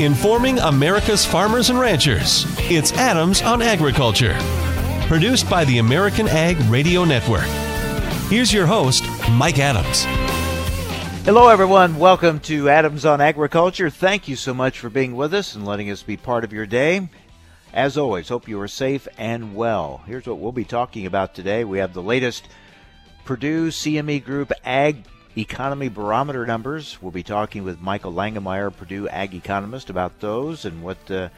informing America's farmers and ranchers. It's Adams on Agriculture, produced by the American Ag Radio Network. Here's your host, Mike Adams. Hello, everyone. Welcome to Adams on Agriculture. Thank you so much for being with us and letting us be part of your day. As always, hope you are safe and well. Here's what we'll be talking about today. We have the latest Purdue CME Group Ag Economy Barometer numbers. We'll be talking with Michael Langemeier, Purdue Ag Economist, about those and what uh,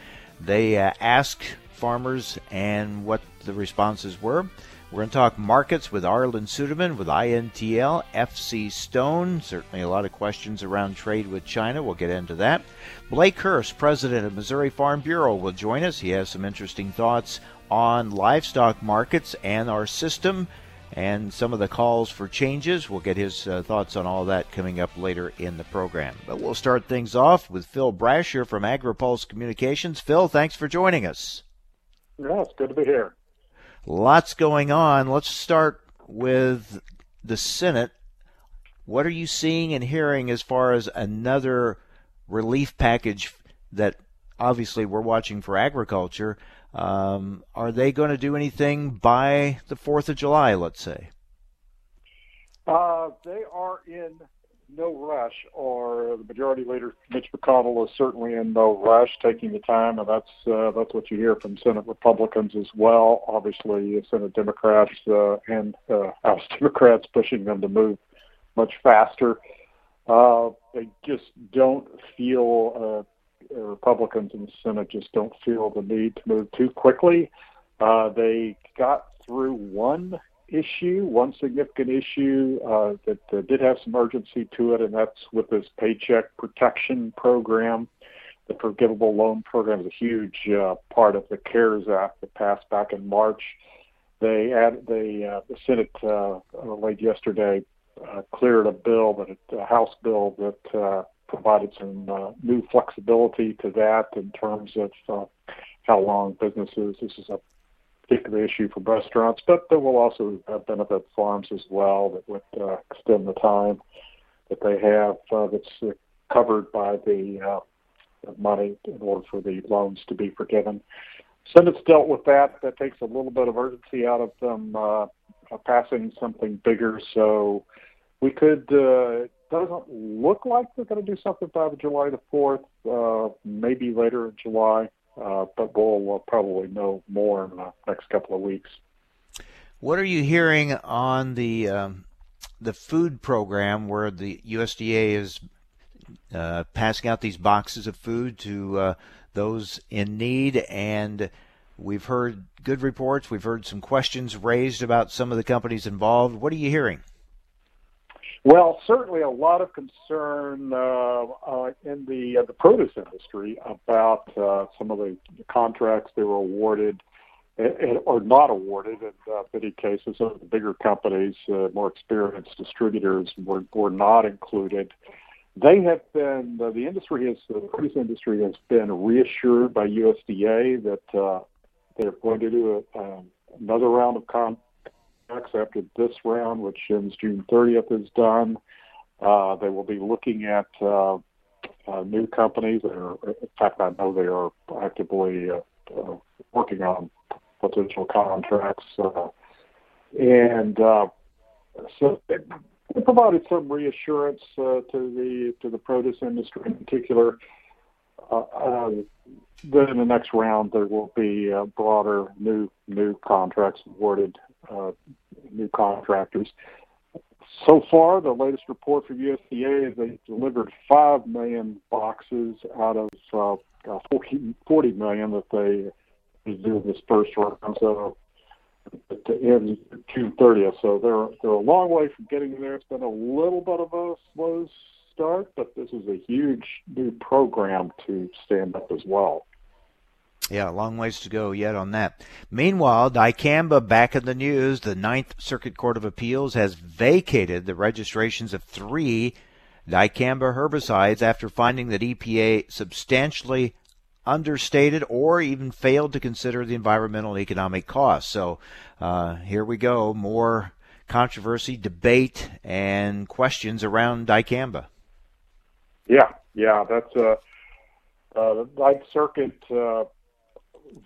they uh, ask farmers and what the responses were. We're going to talk markets with Arlan Suderman with INTL, FC Stone. Certainly a lot of questions around trade with China. We'll get into that. Blake Hurst, president of Missouri Farm Bureau, will join us. He has some interesting thoughts on livestock markets and our system and some of the calls for changes. We'll get his uh, thoughts on all that coming up later in the program. But we'll start things off with Phil Brasher from AgriPulse Communications. Phil, thanks for joining us. Yeah, it's good to be here. Lots going on. Let's start with the Senate. What are you seeing and hearing as far as another relief package that obviously we're watching for agriculture? Um, are they going to do anything by the 4th of July, let's say? Uh, they are in no rush, or the majority leader Mitch McConnell is certainly in no rush, taking the time, and that's uh, that's what you hear from Senate Republicans as well. Obviously, Senate Democrats uh, and uh, House Democrats pushing them to move much faster. Uh, they just don't feel uh, Republicans in the Senate just don't feel the need to move too quickly. Uh, they got through one issue, one significant issue uh, that uh, did have some urgency to it, and that's with this Paycheck Protection Program. The forgivable loan program is a huge uh, part of the CARES Act that passed back in March. They add, they, uh, the Senate uh, late yesterday uh, cleared a bill, a House bill that uh, provided some uh, new flexibility to that in terms of uh, how long businesses. This is a particular issue for restaurants, but that will also benefit farms as well that would uh, extend the time that they have that's covered by the money in order for the loans to be forgiven. Senate's dealt with that. That takes a little bit of urgency out of them uh, passing something bigger. So we could. Uh, doesn't look like they're going to do something by the July the fourth. Uh, maybe later in July uh, but we'll probably know more in the next couple of weeks. What are you hearing on the um, the food program where the USDA is uh, passing out these boxes of food to uh, those in need? And we've heard good reports. We've heard some questions raised about some of the companies involved. What are you hearing? Well, certainly a lot of concern uh, uh, in the uh, the produce industry about uh, some of the contracts they were awarded or not awarded in uh, many cases. Some of the bigger companies, uh, more experienced distributors, were were not included. They have been the industry has the produce industry has been reassured by USDA that they're going to do a, um, another round of con- after this round, which ends June 30th, is done. Uh, they will be looking at uh, uh, new companies. Are, in fact, I know they are actively uh, uh, working on potential contracts. Uh, and so it, it provided some reassurance to the to the produce industry in particular. Uh, then in the next round, there will be broader new new contracts awarded new contractors. So far, the latest report from USDA is they delivered 5 million boxes out of uh, 40, 40 million that they do this first round. So to end June 30th. So they're they're a long way from getting there. It's been a little bit of a slow start, but this is a huge new program to stand up as well. Yeah, a long ways to go yet on that. Meanwhile, dicamba back in the news. The Ninth Circuit Court of Appeals has vacated the registrations of three dicamba herbicides after finding that EPA substantially understated or even failed to consider the environmental and economic costs. So uh, here we go. More controversy, debate, and questions around dicamba. Yeah, yeah, that's uh, Uh, the Ninth Circuit uh,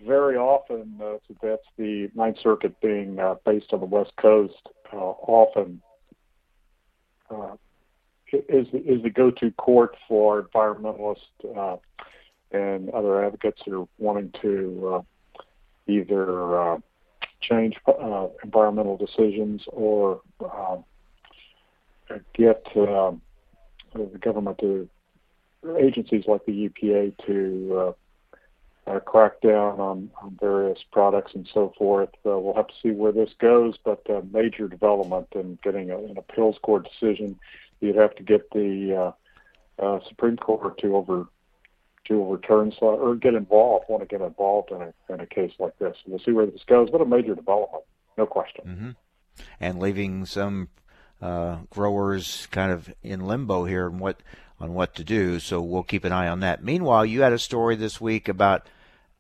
very often, uh, that's the Ninth Circuit being uh, based on the West Coast, uh, often uh, is is the go-to court for environmentalists uh, and other advocates who are wanting to uh, either change environmental decisions or um, get um, the government to agencies like the EPA to uh, uh, crack down on, on various products and so forth. Uh, we'll have to see where this goes, but uh, major development in getting a, an appeals court decision, you'd have to get the uh, uh, Supreme Court to over to overturn or get involved, want to get involved in a in a case like this. we'll see where this goes, but a major development, no question. Mm-hmm. And leaving some uh, growers kind of in limbo here on what on what to do. So we'll keep an eye on that. Meanwhile, you had a story this week about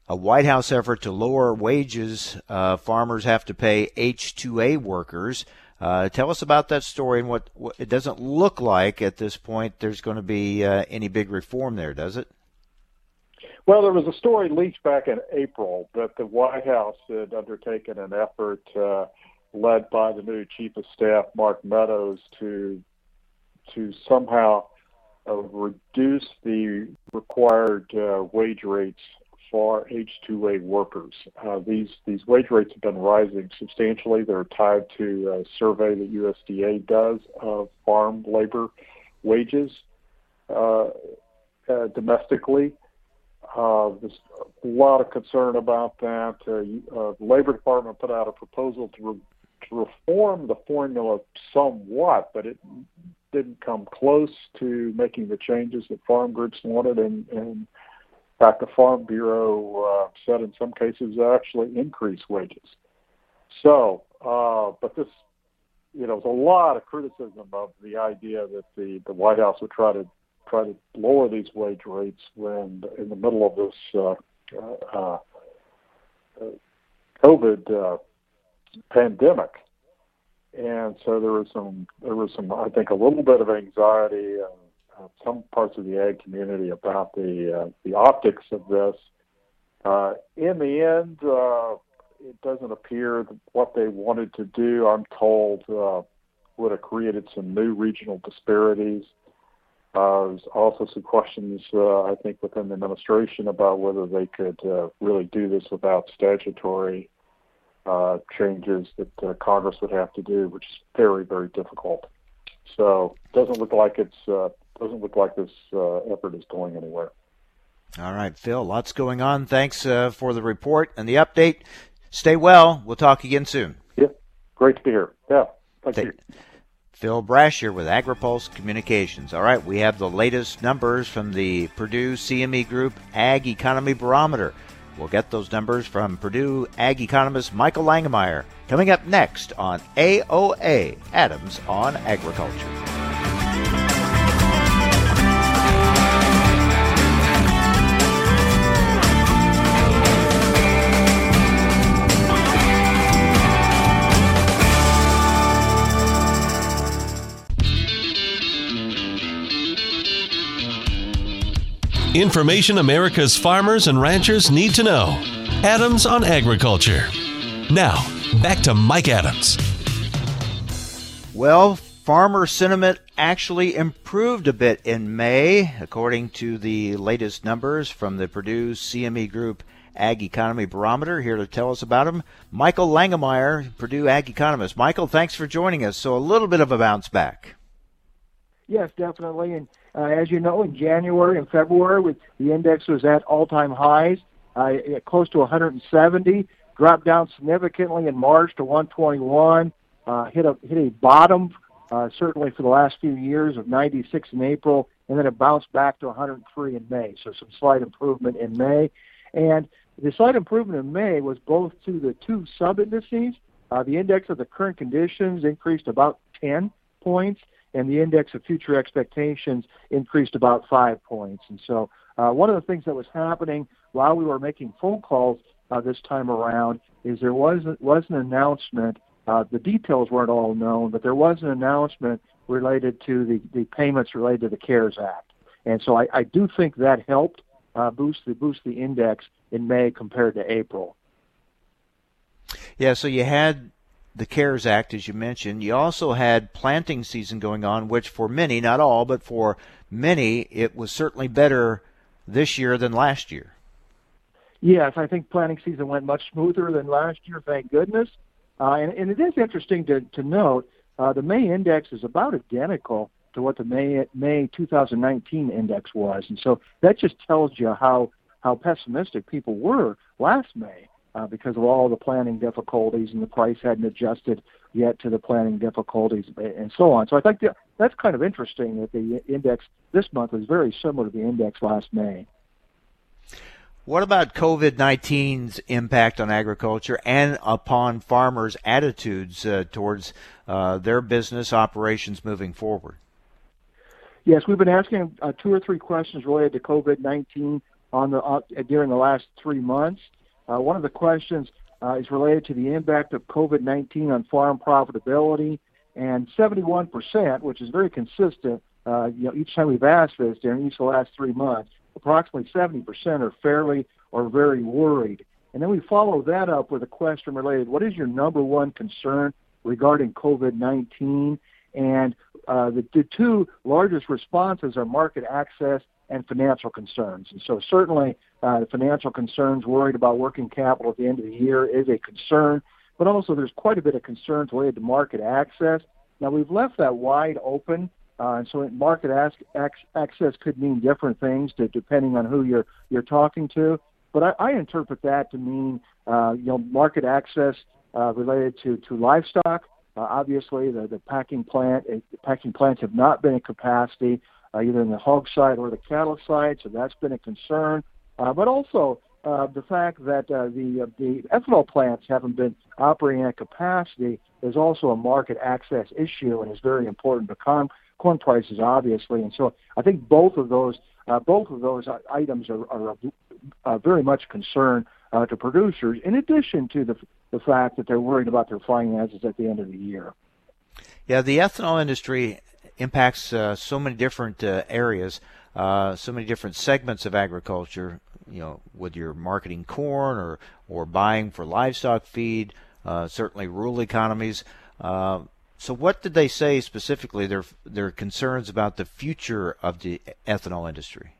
a White House effort to lower wages uh, farmers have to pay H-2A workers. Uh, tell us about that story and what, what, it doesn't look like at this point there's going to be uh, any big reform there, does it? Well, there was a story leaked back in April that the White House had undertaken an effort uh, led by the new Chief of Staff, Mark Meadows, to to somehow uh, reduce the required uh, wage rates for H-2A workers. Uh, these these wage rates have been rising substantially. They're tied to a survey that USDA does of farm labor wages uh, uh, domestically. Uh, there's a lot of concern about that. Uh, uh, the Labor Department put out a proposal to, re- to reform the formula somewhat, but it didn't come close to making the changes that farm groups wanted, and, and fact, the Farm Bureau uh, said in some cases actually increase wages. So, uh, but this, you know, there's a lot of criticism of the idea that the, the White House would try to try to lower these wage rates when in the middle of this uh, uh, uh, COVID uh, pandemic. And so there was some, there was some, I think, a little bit of anxiety and uh, some parts of the ag community about the uh, the optics of this. Uh, in the end, uh, it doesn't appear that what they wanted to do, I'm told, uh, would have created some new regional disparities. Uh, there's also some questions, uh, I think, within the administration about whether they could uh, really do this without statutory uh, changes that uh, Congress would have to do, which is very, very difficult. So it doesn't look like it's uh, doesn't look like this uh, effort is going anywhere. All right, Phil, lots going on. Thanks uh, for the report and the update. Stay well. We'll talk again soon. Yeah, great to be here. Yeah, thank you. Phil Brasher with AgriPulse Communications. All right, we have the latest numbers from the Purdue CME Group Ag Economy Barometer. We'll get those numbers from Purdue ag economist Michael Langemeier coming up next on AOA Adams on Agriculture. Information America's farmers and ranchers need to know. Adams on Agriculture. Now, back to Mike Adams. Well, farmer sentiment actually improved a bit in May, according to the latest numbers from the Purdue CME Group Ag Economy Barometer. Here to tell us about them, Michael Langemeier, Purdue Ag Economist. Michael, thanks for joining us. So, a little bit of a bounce back. Yes, definitely. And uh, as you know, in January and February, with the index was at all-time highs, uh, close to 170. Dropped down significantly in March to 121. Uh, hit a hit a bottom, uh, certainly for the last few years of 96 in April, and then it bounced back to 103 in May. So some slight improvement in May, and the slight improvement in May was both to the two sub indices. Uh, the index of the current conditions increased about 10 points, and the index of future expectations increased about five points. And so, uh, one of the things that was happening while we were making phone calls uh, this time around is there was was an announcement. Uh, the details weren't all known, but there was an announcement related to the, the payments related to the CARES Act. And so I, I do think that helped uh, boost the boost the index in May compared to April. Yeah, so you had the CARES Act, as you mentioned. You also had planting season going on, which for many, not all, but for many, it was certainly better this year than last year. Yes, I think planting season went much smoother than last year, thank goodness. Uh, and, and it is interesting to, to note uh, the May index is about identical to what the May May 2019 index was, and so that just tells you how how pessimistic people were last May uh, because of all the planning difficulties and the price hadn't adjusted yet to the planning difficulties and so on. So I think that, that's kind of interesting that the index this month is very similar to the index last May. What about COVID 19's impact on agriculture and upon farmers' attitudes uh, towards uh, their business operations moving forward? Yes, we've been asking uh, two or three questions related to COVID 19 on the uh, during the last three months. Uh, one of the questions uh, is related to the impact of COVID 19 on farm profitability, and 71%, which is very consistent, you know, each time we've asked this during each of the last three months, approximately 70% are fairly or very worried. And then we follow that up with a question related, what is your number one concern regarding COVID-19? And uh, the, the two largest responses are market access and financial concerns. And so certainly uh, the financial concerns, worried about working capital at the end of the year is a concern, but also there's quite a bit of concerns related to market access. Now we've left that wide open uh, and so market access could mean different things to, depending on who you're you're talking to. But I, I interpret that to mean uh, you know market access uh, related to to livestock. Uh, obviously, the the packing plant uh, packing plants have not been at capacity either in the hog side or the cattle side, so that's been a concern. Uh, but also uh, the fact that uh, the uh, the ethanol plants haven't been operating at capacity is also a market access issue and is very important to com- corn prices, obviously. And so I think both of those uh, both of those items are, are uh, very much concern uh, to producers. In addition to the the fact that they're worried about their finances at the end of the year. Yeah, the ethanol industry impacts uh, so many different uh, areas, uh, so many different segments of agriculture. You know, with your marketing corn or or buying for livestock feed, certainly rural economies. So, what did they say specifically? Their their concerns about the future of the ethanol industry.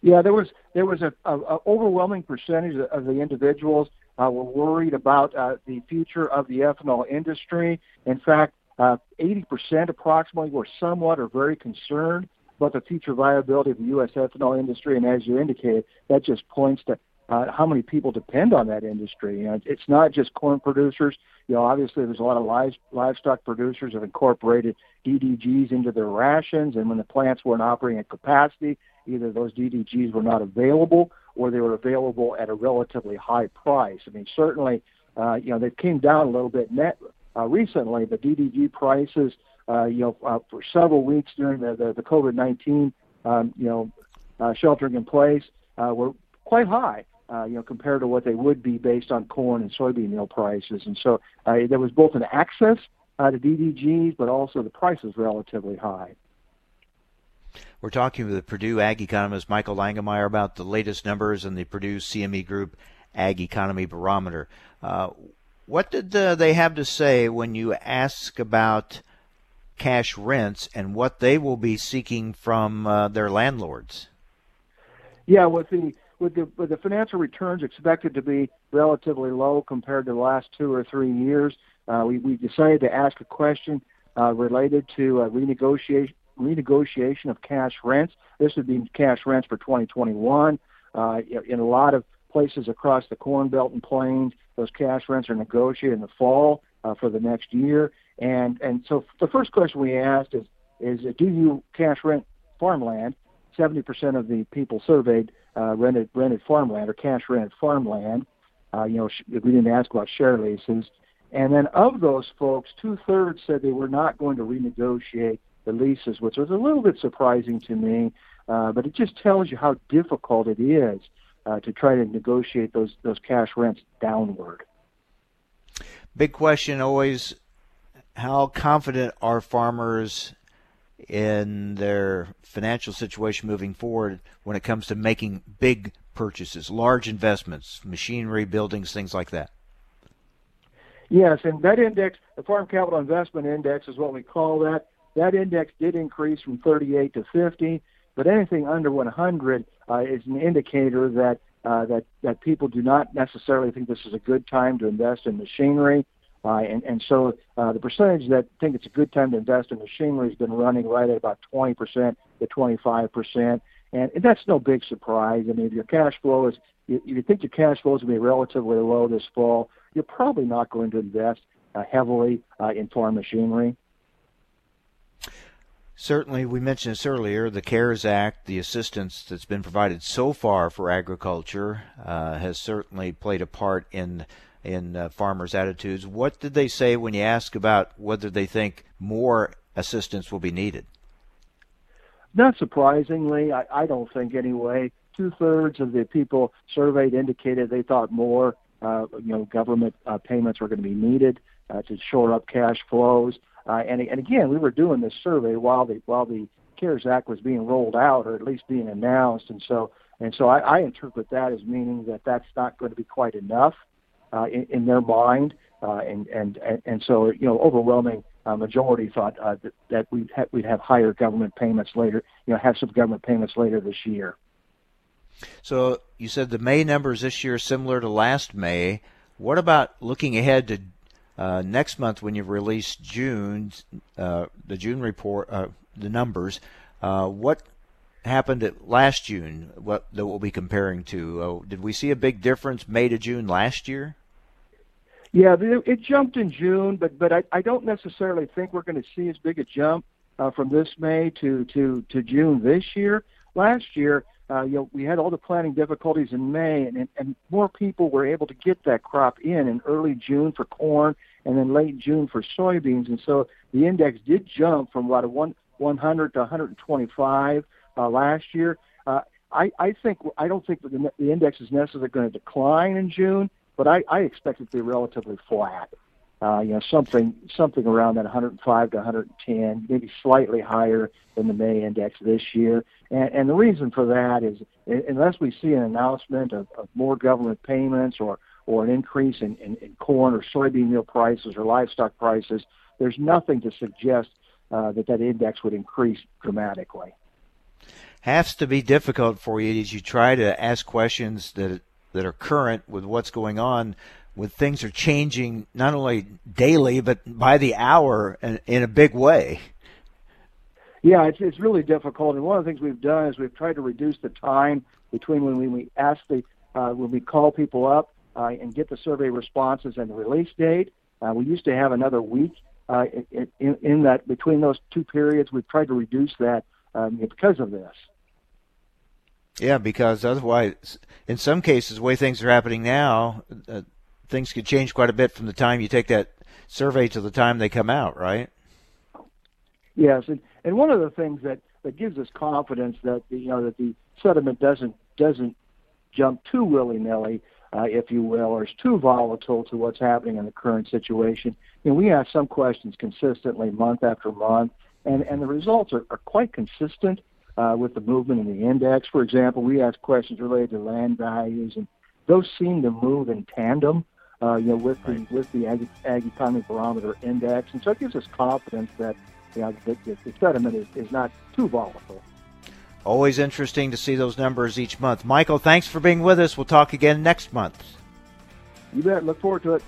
Yeah, there was there was a, a, a overwhelming percentage of the individuals uh, were worried about uh, the future of the ethanol industry. In fact, uh, 80% approximately were somewhat or very concerned about the future viability of the U.S. ethanol industry. And as you indicated, that just points to uh, how many people depend on that industry. You know, it's not just corn producers. You know, obviously there's a lot of live, livestock producers have incorporated DDGs into their rations, and when the plants weren't operating at capacity, either those DDGs were not available or they were available at a relatively high price. I mean, certainly, uh, you know, they came down a little bit net recently, the DDG prices, uh, you know, uh, for several weeks during the the, the COVID-19, um, you know, uh, sheltering in place, uh, were quite high uh, you know, compared to what they would be based on corn and soybean meal prices. And so uh, there was both an access uh, to DDGs, but also the price is relatively high. We're talking with the Purdue ag economist Michael Langemeier about the latest numbers in the Purdue CME Group Ag Economy Barometer. What did they have to say when you ask about cash rents and what they will be seeking from uh, their landlords? Yeah, with the with the with the financial returns expected to be relatively low compared to the last two or three years, uh, we we decided to ask a question uh, related to renegotiation renegotiation of cash rents. This would be cash rents for 2021. Uh, in a lot of places across the Corn Belt and Plains, those cash rents are negotiated in the fall uh, for the next year. And and so the first question we asked is is do you cash rent farmland? 70% of the people surveyed uh, rented rented farmland or cash rented farmland. Uh, you know, we didn't ask about share leases. And then of those folks, two thirds said they were not going to renegotiate the leases, which was a little bit surprising to me. Uh, but it just tells you how difficult it is uh, to try to negotiate those those cash rents downward. Big question always: How confident are farmers in their financial situation moving forward when it comes to making big purchases, large investments, machinery, buildings, things like that? Yes, and that index, the Farm Capital Investment Index is what we call that. That index did increase from 38 to 50, but anything under 100 uh, is an indicator that uh, that that people do not necessarily think this is a good time to invest in machinery. Uh, and, and so uh, the percentage that think it's a good time to invest in machinery has been running right at about 20% to 25%. And, and that's no big surprise. I mean, if your cash flow is, you, you think your cash flow is going to be relatively low this fall, you're probably not going to invest uh, heavily uh, in farm machinery. Certainly, we mentioned this earlier. The CARES Act, the assistance that's been provided so far for agriculture, uh, has certainly played a part in in uh, farmers' attitudes. What did they say when you ask about whether they think more assistance will be needed? Not surprisingly, I, I don't think anyway. Two thirds of the people surveyed indicated they thought more, uh, you know, government uh, payments were going to be needed uh, to shore up cash flows. Uh, and, and again, we were doing this survey while the while the CARES Act was being rolled out, or at least being announced. And so, and so, I, I interpret that as meaning that that's not going to be quite enough uh, in, in their mind. Uh, and, and and so, you know, overwhelming uh, majority thought uh, that, that we'd ha- we'd have higher government payments later. You know, have some government payments later this year. So you said the May numbers this year similar to last May. What about looking ahead to uh, next month when you release June, uh, the June report, uh, the numbers? Uh, what happened at last June? What that we'll be comparing to? Uh, did we see a big difference May to June last year? Yeah, it jumped in June, but but I, I don't necessarily think we're going to see as big a jump uh, from this May to to to June this year. Last year, uh, you know, we had all the planting difficulties in May, and, and and more people were able to get that crop in in early June for corn, and then late June for soybeans, and so the index did jump from about a one 100 to 125 uh, last year. Uh, I, I think I don't think the, the index is necessarily going to decline in June, but I, I expect it to be relatively flat. Uh, you know, something something around that 105 to 110, maybe slightly higher than the May index this year. And, and the reason for that is, unless we see an announcement of, of more government payments or or an increase in, in, in corn or soybean meal prices or livestock prices, there's nothing to suggest uh, that that index would increase dramatically has to be difficult for you as you try to ask questions that that are current with what's going on when things are changing not only daily but by the hour in, in a big way. Yeah, it's it's really difficult, and one of the things we've done is we've tried to reduce the time between when we, we ask the uh, when we call people up uh, and get the survey responses and the release date. Uh, we used to have another week uh, in, in, that between those two periods. We've tried to reduce that um, because of this. Yeah, because otherwise, in some cases, the way things are happening now, uh, things could change quite a bit from the time you take that survey to the time they come out, right? Yes, and, and one of the things that, that gives us confidence that the, you know that the sentiment doesn't doesn't jump too willy nilly, uh, if you will, or is too volatile to what's happening in the current situation. You know, we ask some questions consistently, month after month, and and the results are, are quite consistent uh, with the movement in the index. For example, we ask questions related to land values, and those seem to move in tandem, uh, you know, with right. the with the ag, ag economy barometer index, and so it gives us confidence that you know the, the, the sentiment is, is not too volatile. Always interesting to see those numbers each month. Michael, thanks for being with us. We'll talk again next month. You bet. Look forward to it.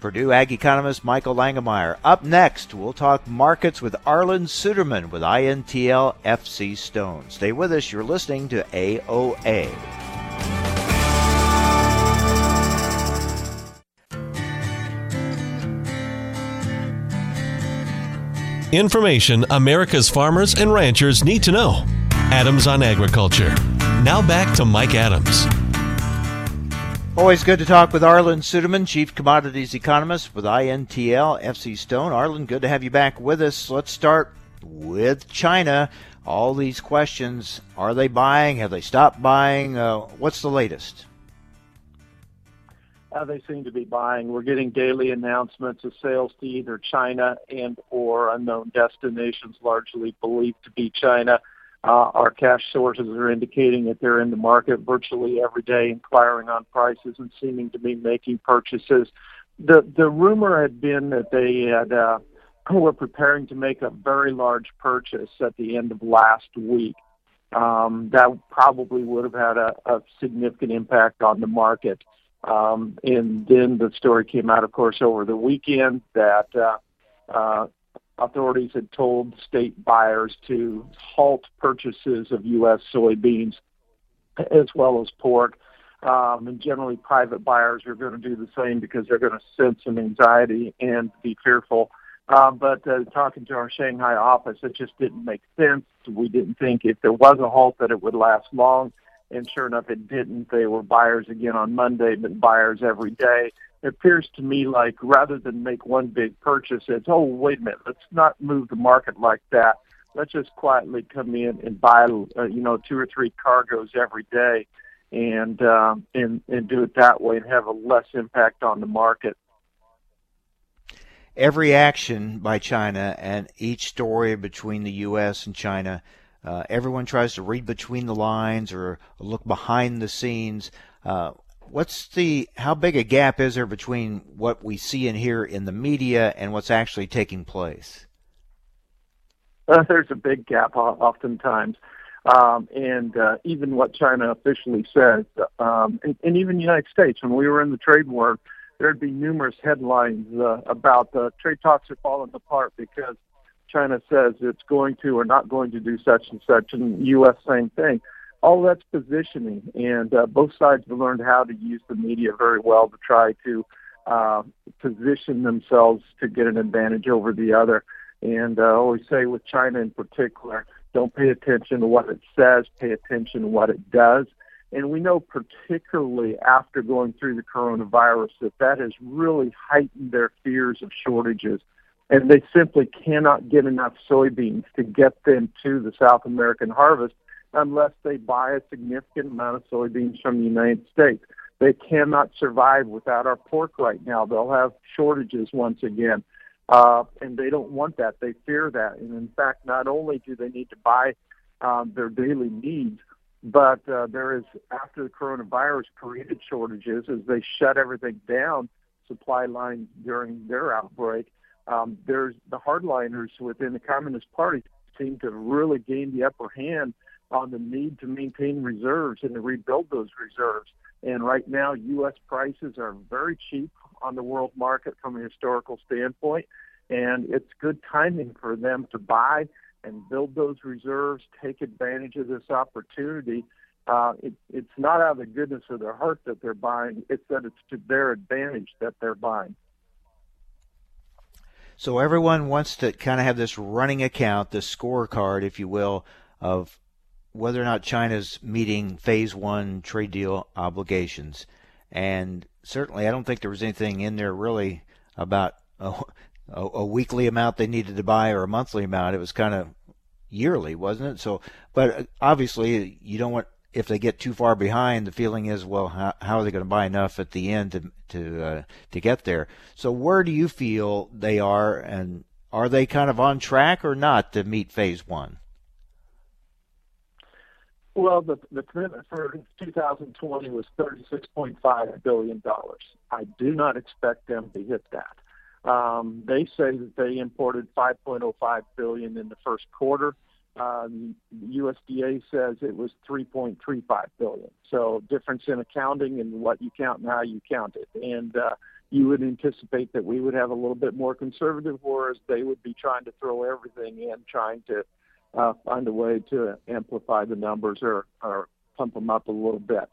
Purdue Ag economist Michael Langemeier. Up next, we'll talk markets with Arlan Suderman with INTL FC Stone. Stay with us. You're listening to AOA. Information America's farmers and ranchers need to know. Adams on Agriculture. Now back to Mike Adams. Always good to talk with Arlan Suderman, Chief Commodities Economist with INTL FC Stone. Arlan, good to have you back with us. Let's start with China. All these questions are they buying? Have they stopped buying? Uh, what's the latest? uh, they seem to be buying. We're getting daily announcements of sales to either China and or unknown destinations, largely believed to be China. Uh, our cash sources are indicating that they're in the market virtually every day, inquiring on prices and seeming to be making purchases. The the rumor had been that they had uh, were preparing to make a very large purchase at the end of last week. Um, that probably would have had a, a significant impact on the market. Um, and then the story came out, of course, over the weekend that uh, uh, authorities had told state buyers to halt purchases of U.S. soybeans as well as pork. Um, and generally, private buyers are going to do the same because they're going to sense some anxiety and be fearful. Uh, but uh, talking to our Shanghai office, it just didn't make sense. We didn't think if there was a halt that it would last long and sure enough, it didn't. They were buyers again on Monday, but buyers every day. It appears to me like rather than make one big purchase, it's oh wait a minute, let's not move the market like that. Let's just quietly come in and buy, uh, you know, two or three cargoes every day, and um, and and do it that way and have a less impact on the market every action by China and each story between the U.S. and China uh, everyone tries to read between the lines or look behind the scenes. Uh, what's the how big a gap is there between what we see and hear in the media and what's actually taking place? Uh, there's a big gap oftentimes. Um, and uh, even what China officially says, um, and, and, even the United States, when we were in the trade war, there'd be numerous headlines uh, about the trade talks are falling apart because China says it's going to or not going to do such and such, and U.S. same thing. All that's positioning, and uh, both sides have learned how to use the media very well to try to uh, position themselves to get an advantage over the other. And uh, I always say with China in particular, don't pay attention to what it says, pay attention to what it does. And we know particularly after going through the coronavirus that that has really heightened their fears of shortages and they simply cannot get enough soybeans to get them to the South American harvest unless they buy a significant amount of soybeans from the United States. They cannot survive without our pork right now. They'll have shortages once again. Uh, and they don't want that. They fear that. And in fact, not only do they need to buy um, their daily needs, but uh, there is, after the coronavirus created shortages, as they shut everything down, supply lines during their outbreak, um, there's the hardliners within the Communist Party seem to really gain the upper hand on the need to maintain reserves and to rebuild those reserves. And right now, U.S. prices are very cheap on the world market from a historical standpoint, and it's good timing for them to buy and build those reserves, take advantage of this opportunity. Uh, it, it's not out of the goodness of their heart that they're buying; it's that it's to their advantage that they're buying. So everyone wants to kind of have this running account, this scorecard, if you will, of whether or not China's meeting phase one trade deal obligations. And certainly, I don't think there was anything in there really about a, a, a weekly amount they needed to buy or a monthly amount. It was kind of yearly, wasn't it? So, but obviously, you don't want if they get too far behind, the feeling is, well, how, how are they going to buy enough at the end to to uh, to get there? So where do you feel they are, and are they kind of on track or not to meet phase one? Well, the, the commitment for 2020 was 36.5 billion dollars. I do not expect them to hit that. Um, they say that they imported 5.05 billion in the first quarter. Um, USDA says it was 3.35 billion. So difference in accounting and what you count and how you count it. And uh, you would anticipate that we would have a little bit more conservative, whereas they would be trying to throw everything in, trying to uh, find a way to amplify the numbers or, or pump them up a little bit.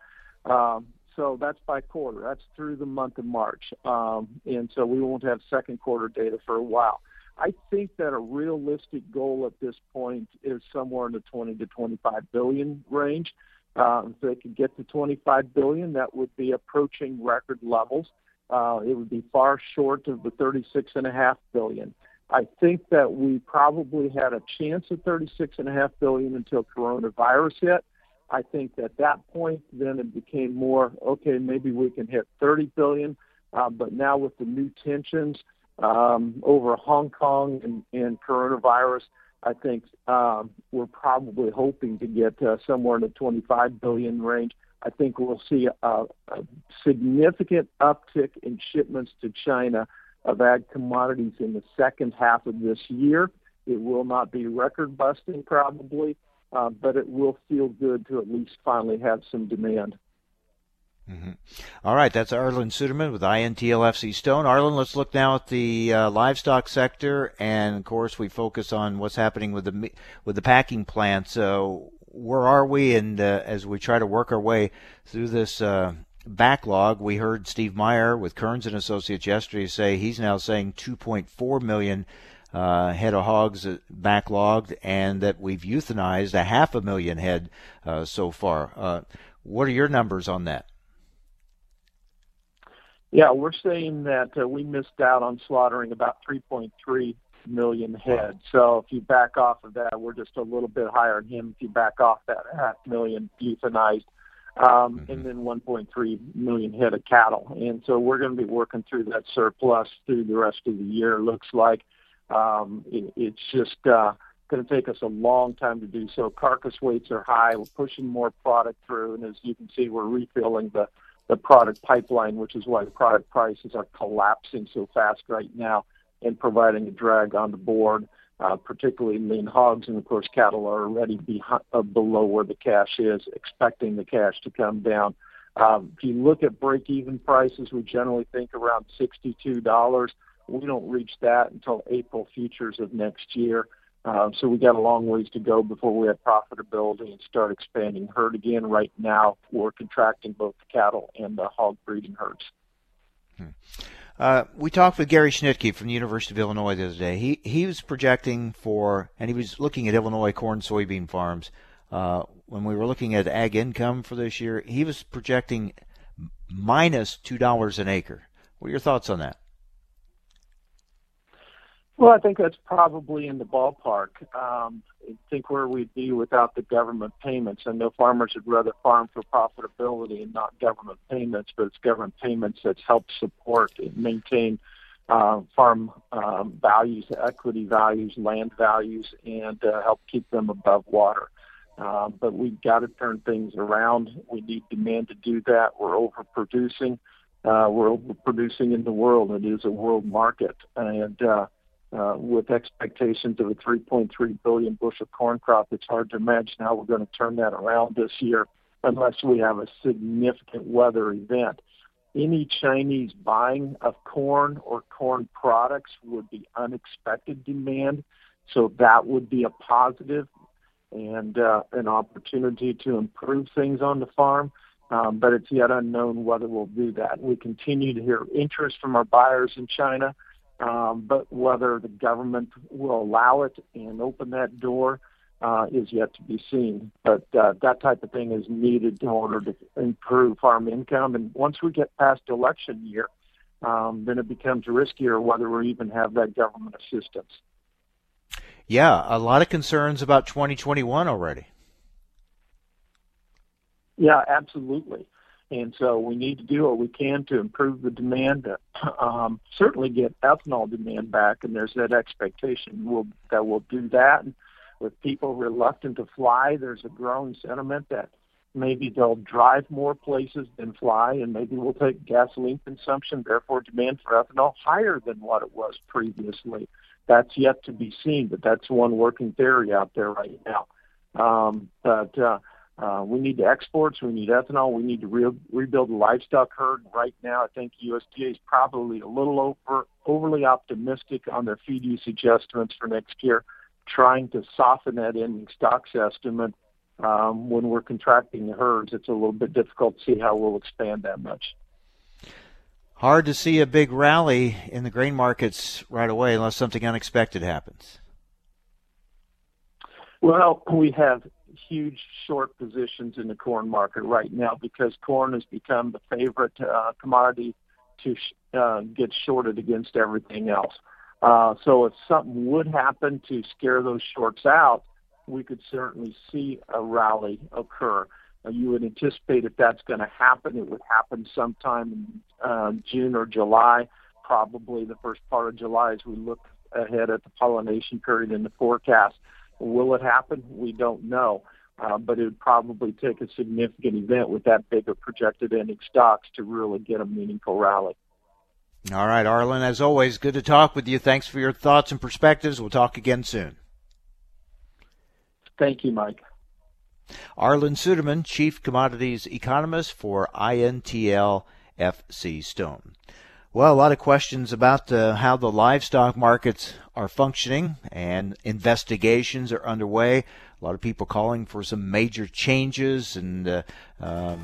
Um, so that's by quarter. That's through the month of March. Um, and so we won't have second quarter data for a while. I think that a realistic goal at this point is somewhere in the 20 to 25 billion range. Uh, if they could get to 25 billion, that would be approaching record levels. Uh, it would be far short of the 36.5 billion. I think that we probably had a chance at 36.5 billion until coronavirus hit. I think at that point, then it became more okay. Maybe we can hit 30 billion, uh, but now with the new tensions um, over Hong Kong and, and coronavirus, I think um, we're probably hoping to get uh, somewhere in the 25 billion range. I think we'll see a, a significant uptick in shipments to China of ag commodities in the second half of this year. It will not be record busting probably, uh, but it will feel good to at least finally have some demand. Mm-hmm. All right, that's Arlan Suderman with INTLFC Stone. Arlan, let's look now at the uh, livestock sector, and of course, we focus on what's happening with the with the packing plants. So, where are we? And uh, as we try to work our way through this uh, backlog, we heard Steve Meyer with Kerns and Associates yesterday say he's now saying 2.4 million uh, head of hogs backlogged, and that we've euthanized a half a million head uh, so far. Uh, what are your numbers on that? Yeah, we're saying that uh, we missed out on slaughtering about 3.3 million head. So if you back off of that, we're just a little bit higher than him. If you back off that half million euthanized, um, mm-hmm. and then 1.3 million head of cattle. And so we're going to be working through that surplus through the rest of the year. Looks like um, it, it's just uh, going to take us a long time to do so. Carcass weights are high. We're pushing more product through, and as you can see, we're refilling the the product pipeline, which is why the product prices are collapsing so fast right now and providing a drag on the board, particularly lean hogs. And of course, cattle are already uh, below where the cash is, expecting the cash to come down. Um, if you look at break even prices, we generally think around $62. We don't reach that until April futures of next year. Uh, so we got a long ways to go before we have profitability and start expanding herd again. Right now, we're contracting both the cattle and the hog breeding herds. Uh, we talked with Gary Schnitkey from the University of Illinois the other day. He he was projecting for, and he was looking at Illinois corn soybean farms. Uh, when we were looking at ag income for this year, he was projecting minus two dollars an acre. What are your thoughts on that? Well, I think that's probably in the ballpark. Um, I think where we'd be without the government payments. I know farmers would rather farm for profitability and not government payments, but it's government payments that's helped support and maintain uh, farm um, values, equity values, land values, and uh, help keep them above water. Uh, but we've got to turn things around. We need demand to do that. We're overproducing. Uh, we're overproducing in the world. It is a world market, and uh, with expectations of a 3.3 billion bushel corn crop, it's hard to imagine how we're going to turn that around this year unless we have a significant weather event. Any Chinese buying of corn or corn products would be unexpected demand, so that would be a positive and uh, an opportunity to improve things on the farm. Um, but it's yet unknown whether we'll do that. We continue to hear interest from our buyers in China um, but whether the government will allow it and open that door uh, is yet to be seen. But uh, that type of thing is needed in order to improve farm income. And once we get past election year, um, then it becomes riskier whether we even have that government assistance. Yeah, a lot of concerns about 2021 already. Yeah, absolutely. And so we need to do what we can to improve the demand, to, um, certainly get ethanol demand back. And there's that expectation we'll, that we'll do that. And with people reluctant to fly, there's a growing sentiment that maybe they'll drive more places than fly, and maybe we'll take gasoline consumption, therefore demand for ethanol higher than what it was previously. That's yet to be seen, but that's one working theory out there right now. Um, but uh, uh, we need the exports. We need ethanol. We need to re- rebuild the livestock herd. Right now, I think USDA is probably a little over overly optimistic on their feed usage estimates for next year, trying to soften that ending stocks estimate. Um, when we're contracting the herds, it's a little bit difficult to see how we'll expand that much. Hard to see a big rally in the grain markets right away unless something unexpected happens. Well, we have huge short positions in the corn market right now because corn has become the favorite uh, commodity to uh, get shorted against everything else. Uh, so if something would happen to scare those shorts out, we could certainly see a rally occur. Uh, you would anticipate if that's going to happen, it would happen sometime in uh, June or July, probably the first part of July as we look ahead at the pollination period in the forecast. Will it happen? We don't know. Uh, but it would probably take a significant event with that big of projected ending stocks to really get a meaningful rally. All right, Arlan, as always, good to talk with you. Thanks for your thoughts and perspectives. We'll talk again soon. Thank you, Mike. Arlan Suderman, Chief Commodities Economist for INTL FC Stone. Well, a lot of questions about uh, how the livestock markets are functioning, and investigations are underway. A lot of people calling for some major changes and uh, uh,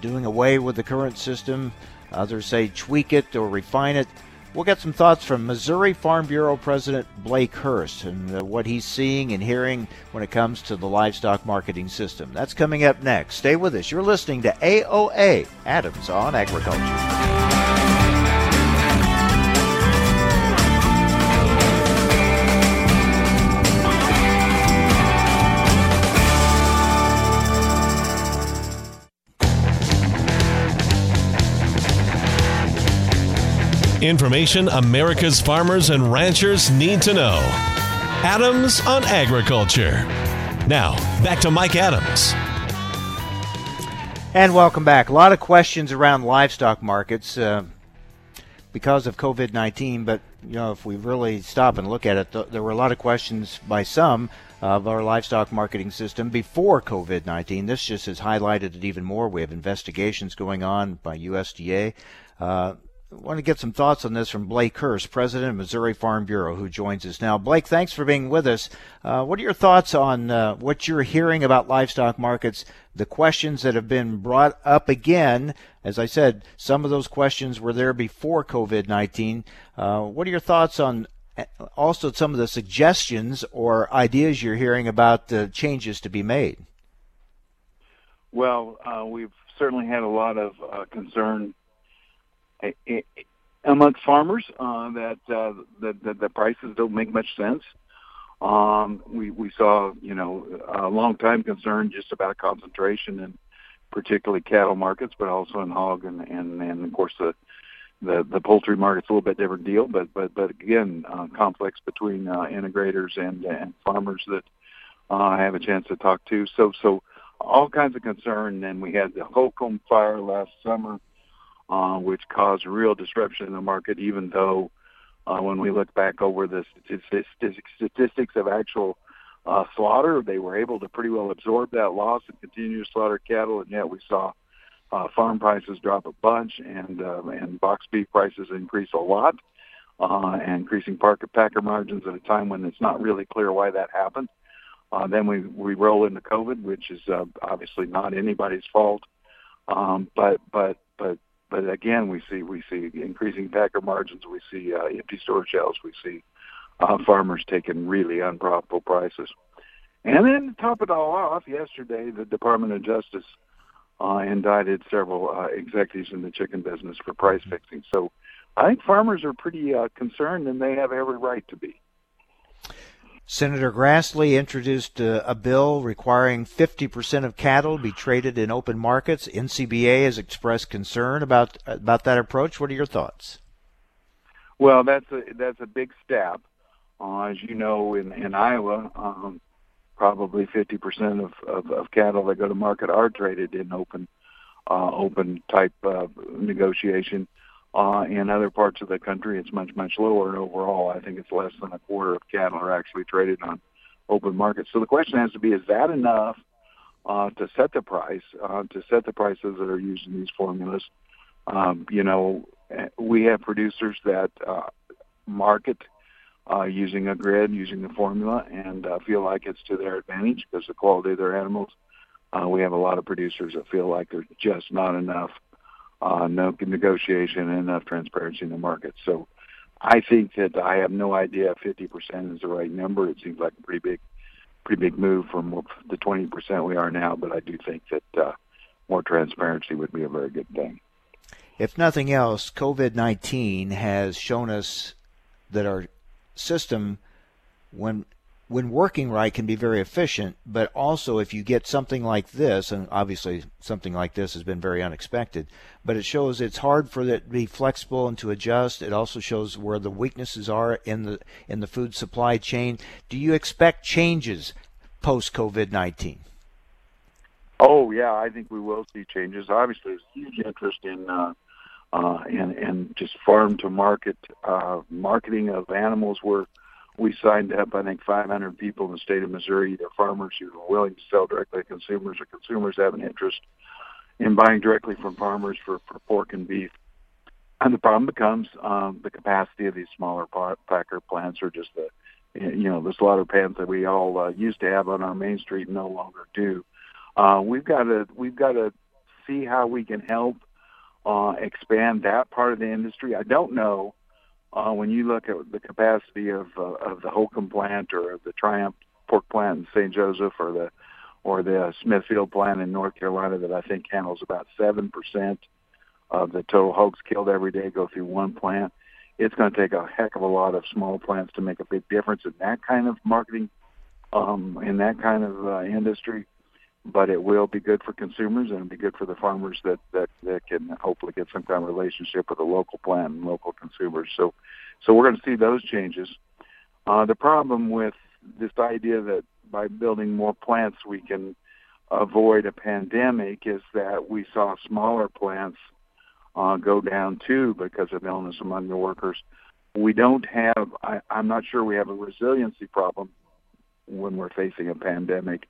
doing away with the current system. Others say tweak it or refine it. We'll get some thoughts from Missouri Farm Bureau President Blake Hurst and uh, what he's seeing and hearing when it comes to the livestock marketing system. That's coming up next. Stay with us. You're listening to AOA Adams on Agriculture. Information America's farmers and ranchers need to know. Adams on Agriculture. Now, back to Mike Adams. And welcome back. A lot of questions around livestock markets uh, because of COVID 19, but you know, if we really stop and look at it, th- there were a lot of questions by some of our livestock marketing system before COVID 19. This just has highlighted it even more. We have investigations going on by USDA. Uh, want to get some thoughts on this from Blake Hurst, president of Missouri Farm Bureau, who joins us now. Blake, thanks for being with us. Uh, what are your thoughts on uh, what you're hearing about livestock markets, the questions that have been brought up again? As I said, some of those questions were there before COVID 19. Uh, what are your thoughts on uh, also some of the suggestions or ideas you're hearing about the changes to be made? Well, uh, we've certainly had a lot of uh, amongst farmers uh, that, uh, that, that the prices don't make much sense. Um, we we saw you know a long time concern just about concentration in particularly cattle markets, but also in hog and and, and of course the the the poultry market's a little bit different deal, but but but again, uh, conflicts between uh, integrators and and farmers that uh, I have a chance to talk to. So so all kinds of concern. And we had the Holcomb fire last summer uh, which caused real disruption in the market, even though uh, when we look back over the statistics of actual uh, slaughter, they were able to pretty well absorb that loss and continue to slaughter cattle, and yet we saw uh, farm prices drop a bunch and uh, and box beef prices increase a lot, uh, and increasing packer, packer margins at a time when it's not really clear why that happened. Uh, then we we roll into COVID, which is uh, obviously not anybody's fault, um, but but but but again, we see we see increasing packer margins. We see uh, empty store shelves. We see uh, farmers taking really unprofitable prices. And then to top it all off, yesterday the Department of Justice uh, indicted several uh, executives in the chicken business for price fixing. So I think farmers are pretty uh, concerned, and they have every right to be. Senator Grassley introduced uh, a bill requiring 50% of cattle be traded in open markets. NCBA has expressed concern about about that approach. What are your thoughts? Well, that's a that's a big step. Uh, as you know, in in Iowa, um, probably 50% of, of, of cattle that go to market are traded in open uh, open type uh, negotiation. Uh, in other parts of the country, it's much, much lower. And overall, I think it's less than a quarter of cattle are actually traded on open markets. So the question has to be, is that enough uh, to set the price, uh, to set the prices that are used in these formulas? Um, you know, we have producers that uh, market uh, using a grid, using the formula, and uh, feel like it's to their advantage because the quality of their animals. Uh, we have a lot of producers that feel like there's just not enough uh, no negotiation and enough transparency in the market. So I think that I have no idea if 50% is the right number. It seems like a pretty big, pretty big move from the 20% we are now, but I do think that uh, more transparency would be a very good thing. If nothing else, COVID 19 has shown us that our system, when when working right can be very efficient, but also if you get something like this, and obviously something like this has been very unexpected, but it shows it's hard for it to be flexible and to adjust. It also shows where the weaknesses are in the in the food supply chain. Do you expect changes post COVID nineteen? Oh yeah, I think we will see changes. Obviously, there's huge interest in uh, uh, in, in just farm to market uh, marketing of animals. Where we signed up, I think, 500 people in the state of Missouri, either farmers who are willing to sell directly to consumers or consumers have an interest in buying directly from farmers for, for pork and beef. And the problem becomes um, the capacity of these smaller packer plants or just the, you know, the slaughter pens that we all uh, used to have on our main street no longer do. Uh, we've got to we've got to see how we can help uh, expand that part of the industry. I don't know uh, when you look at the capacity of uh, of the Holcomb plant or of the Triumph pork plant in St. Joseph or the or the Smithfield plant in North Carolina that I think handles about seven percent of the total hogs killed every day go through one plant. It's going to take a heck of a lot of small plants to make a big difference in that kind of marketing, um, in that kind of uh, industry but it will be good for consumers and it'll be good for the farmers that that that can hopefully get some kind of relationship with a local plant and local consumers. So, so we're going to see those changes. Uh, the problem with this idea that by building more plants we can avoid a pandemic is that we saw smaller plants uh, go down too because of illness among the workers. We don't have. I, I'm not sure we have a resiliency problem when we're facing a pandemic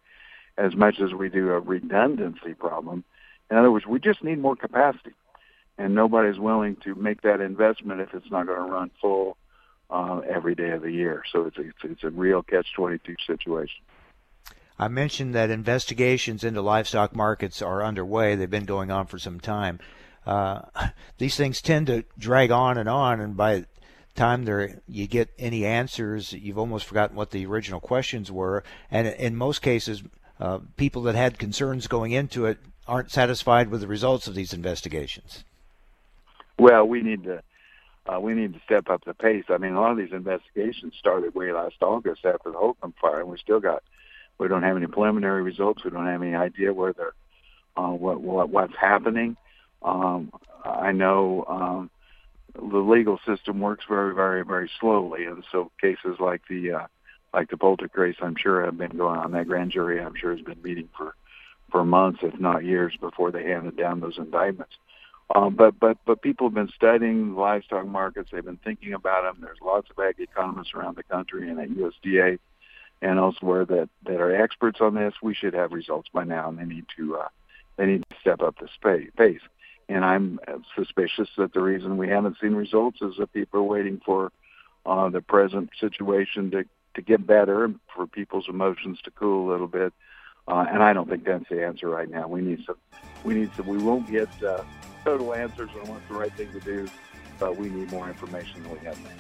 as much as we do a redundancy problem. In other words, we just need more capacity, and nobody's willing to make that investment if it's not going to run full uh, every day of the year. So it's a, it's, it's a real catch-22 situation. I mentioned that investigations into livestock markets are underway. They've been going on for some time. Uh, these things tend to drag on and on, and by the time there you get any answers, you've almost forgotten what the original questions were. And in most cases, uh, people that had concerns going into it aren't satisfied with the results of these investigations. Well, we need to uh, we need to step up the pace. I mean, a lot of these investigations started way last August after the Holcomb fire, and we still got we don't have any preliminary results. We don't have any idea where they're uh, what, what what's happening. Um, I know um, the legal system works very, very, very slowly, and so cases like the uh, like the case, I'm sure have been going on. That grand jury, I'm sure, has been meeting for for months, if not years, before they handed down those indictments. Um, but but but people have been studying livestock markets. They've been thinking about them. There's lots of ag economists around the country and at USDA and elsewhere that that are experts on this. We should have results by now, and they need to uh, they need to step up the pace. And I'm suspicious that the reason we haven't seen results is that people are waiting for uh, the present situation to to get better and for people's emotions to cool a little bit. Uh, and I don't think that's the answer right now. We need some. We need some. We won't get uh, total answers on what's the right thing to do, but we need more information than we have now.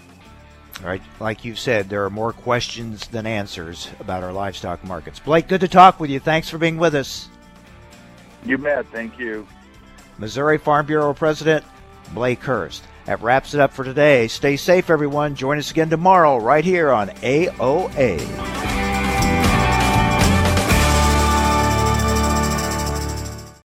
All right, like you've said, there are more questions than answers about our livestock markets. Blake, good to talk with you. Thanks for being with us. You bet. Thank you. Missouri Farm Bureau President Blake Hurst. That wraps it up for today. Stay safe, everyone. Join us again tomorrow right here on AOA.